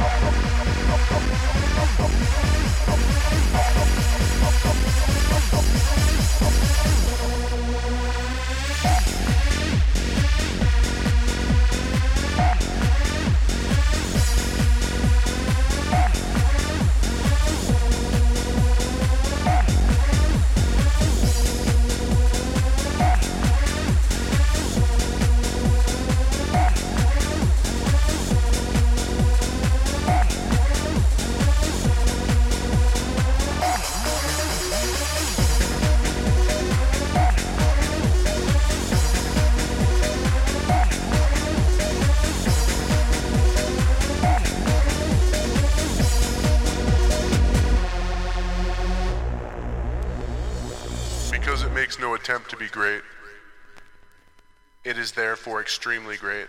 Música therefore extremely great.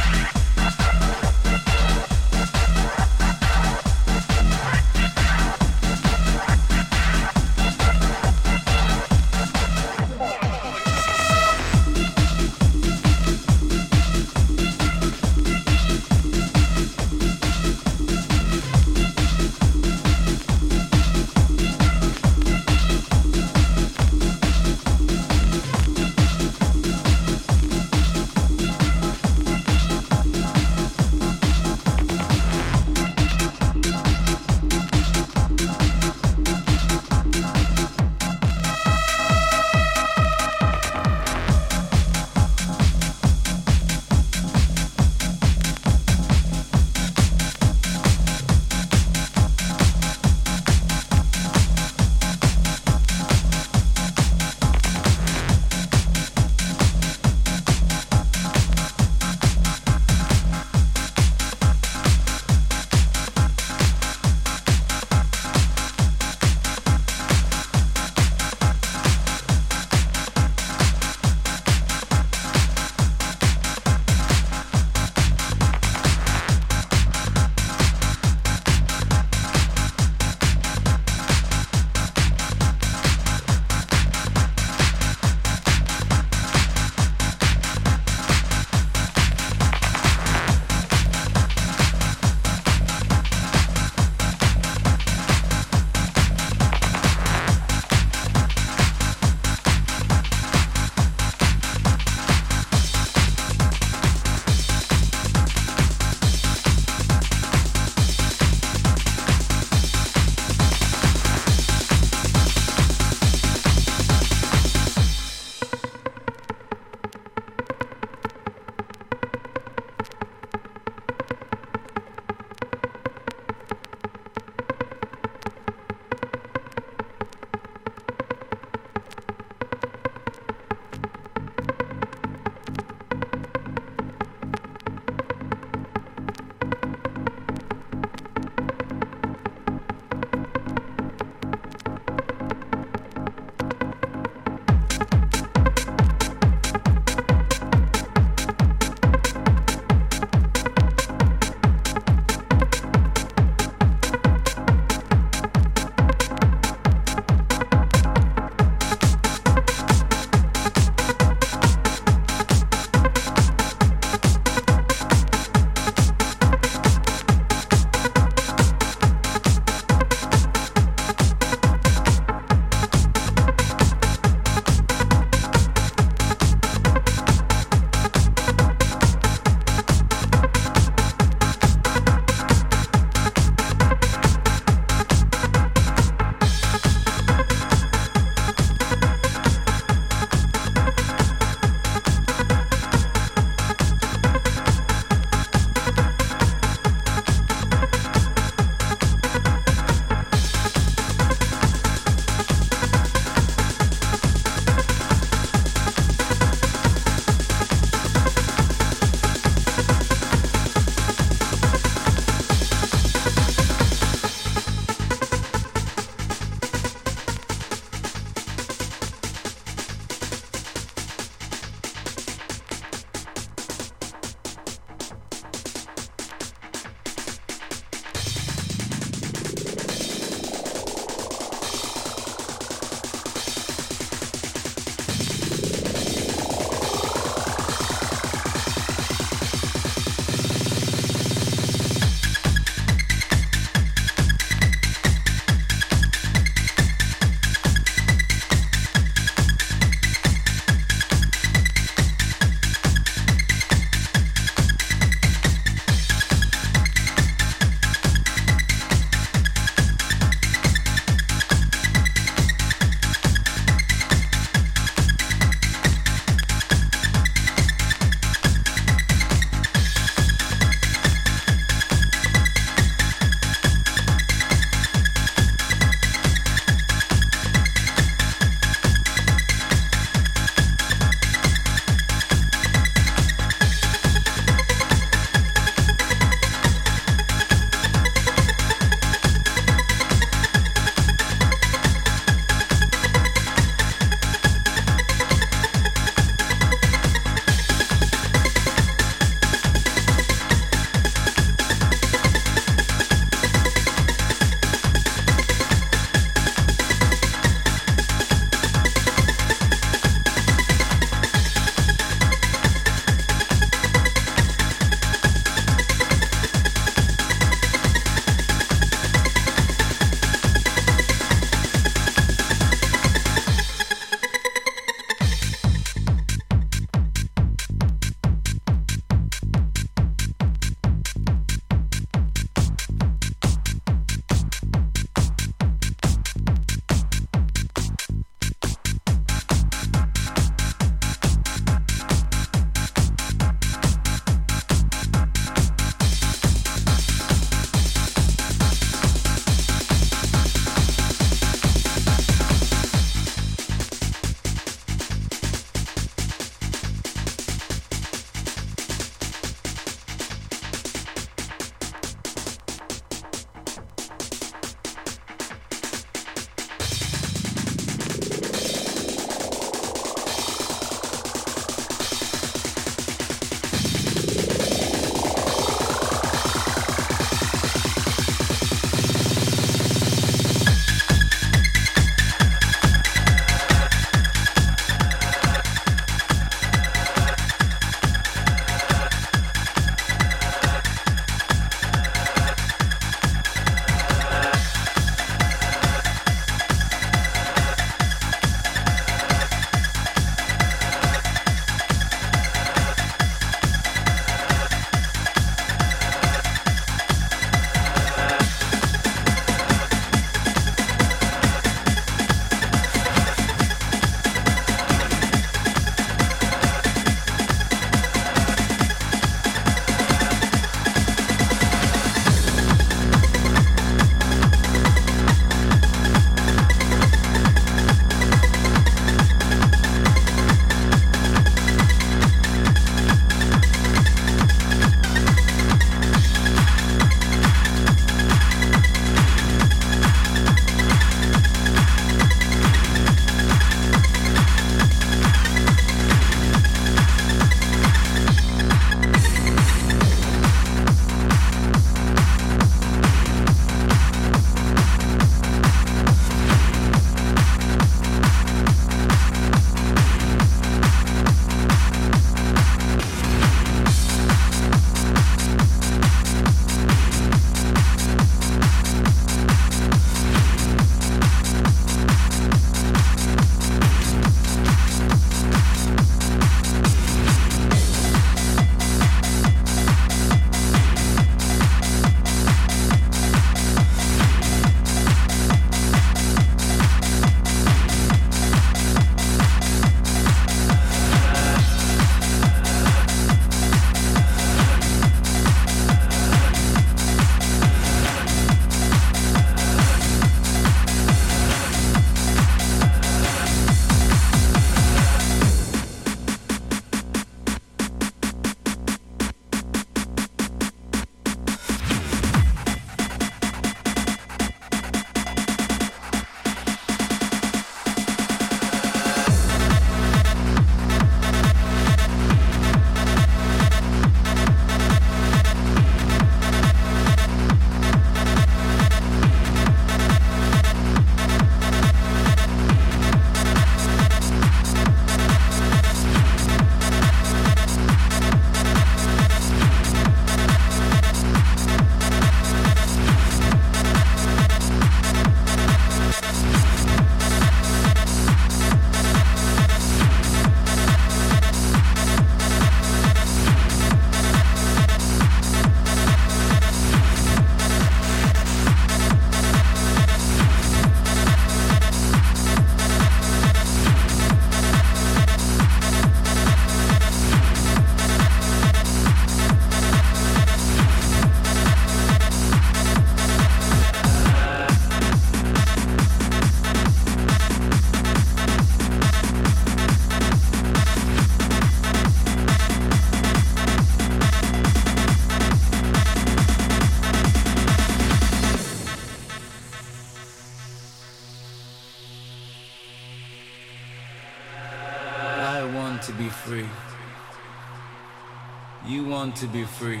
Free.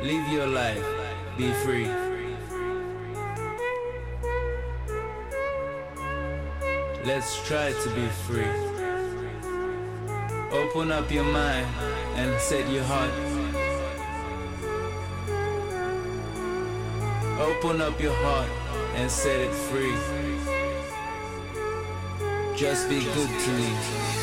Live your life, be free. Let's try to be free. Open up your mind and set your heart. Open up your heart and set it free. Just be good to me.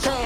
chance.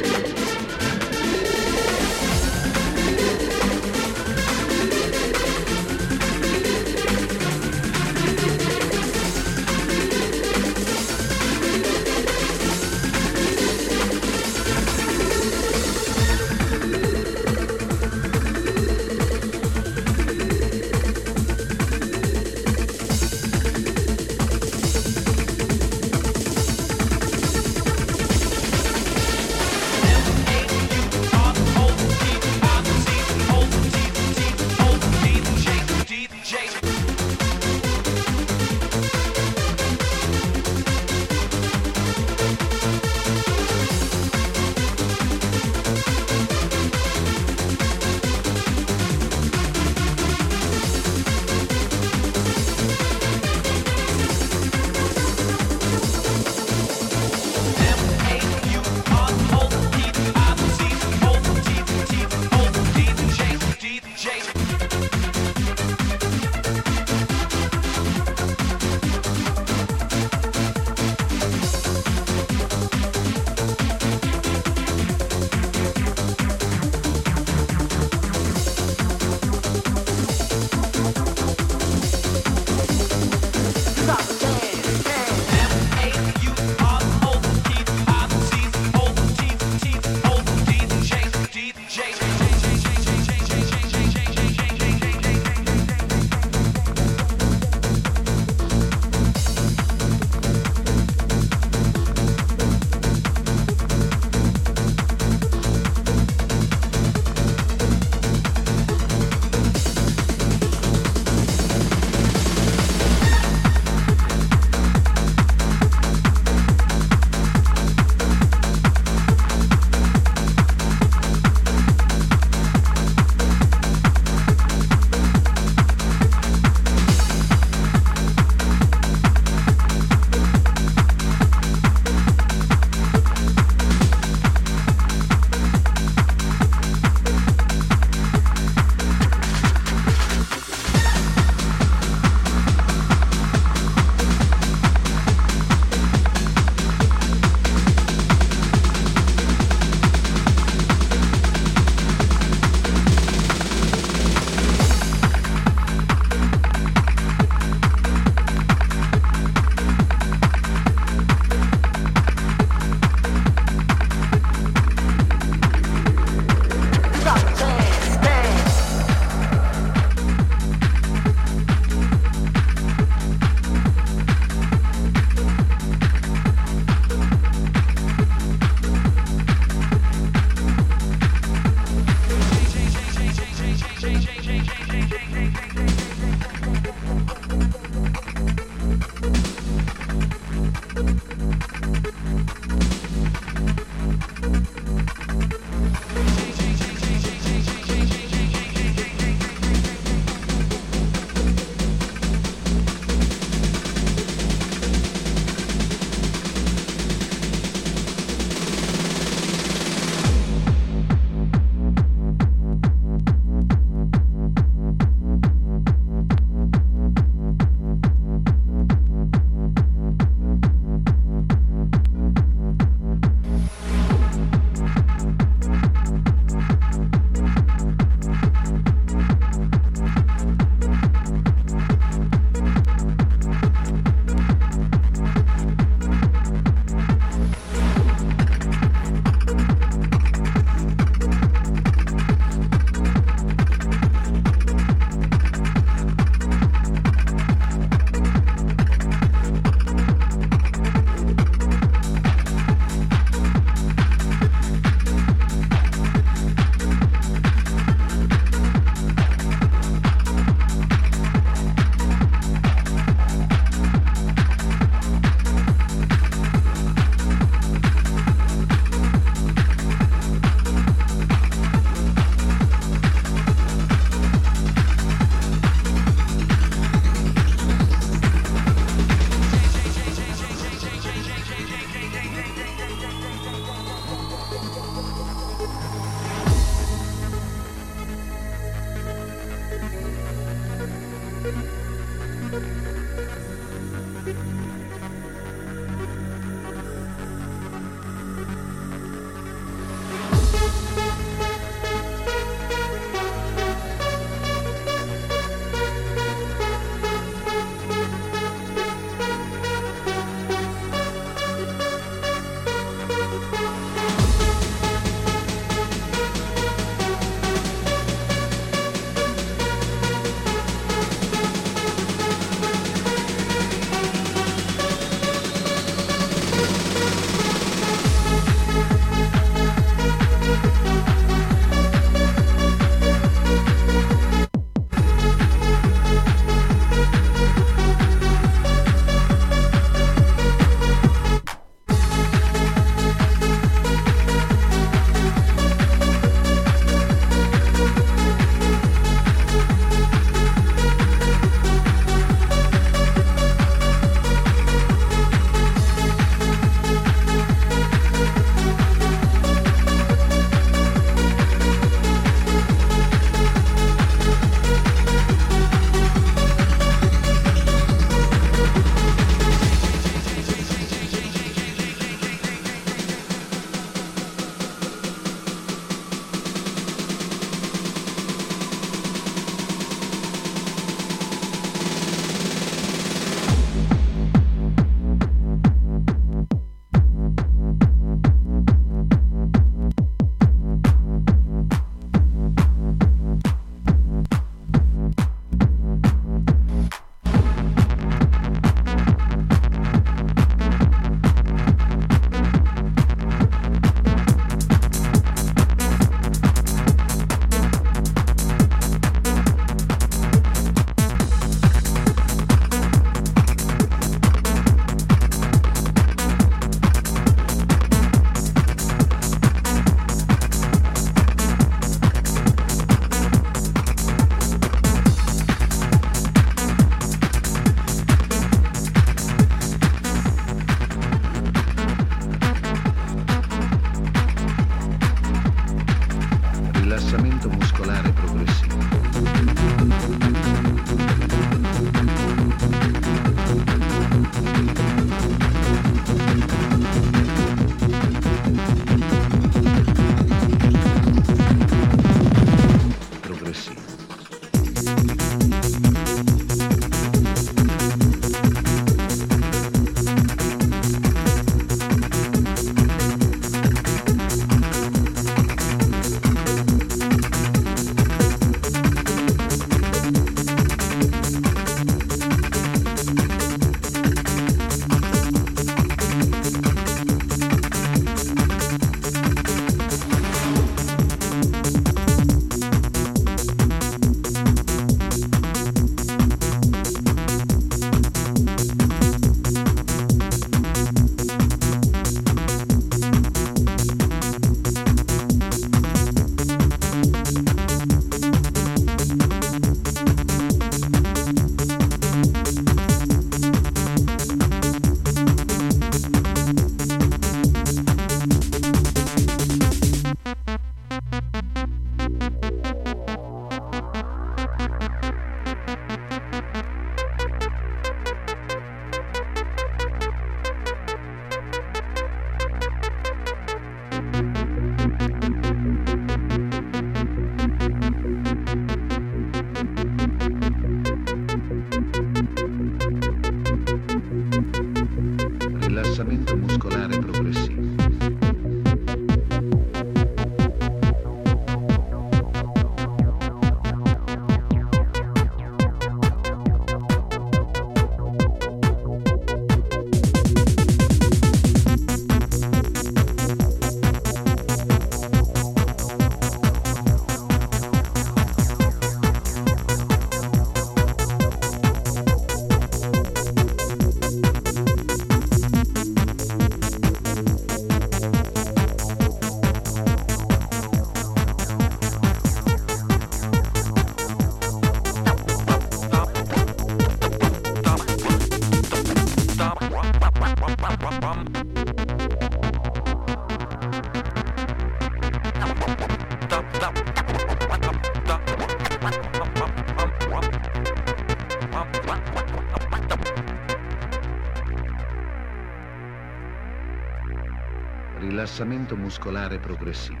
Rilassamento muscolare progressivo.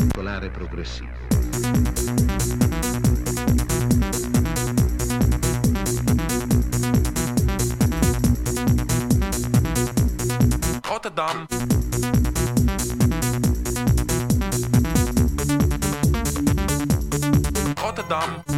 Muscolare progressivo. Rotterdam. Rotterdam.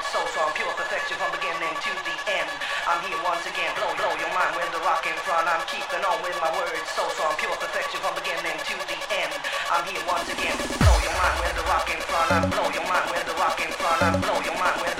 and soul song, pure perfection from beginning to the end. I'm here once again, blow, blow your mind with the rock in front. I'm keeping on with my words, soul song, pure perfection from beginning to the end. I'm here once again, blow your mind with the rock in front. I'm blow your mind with the rock in front. I'm blow your mind with the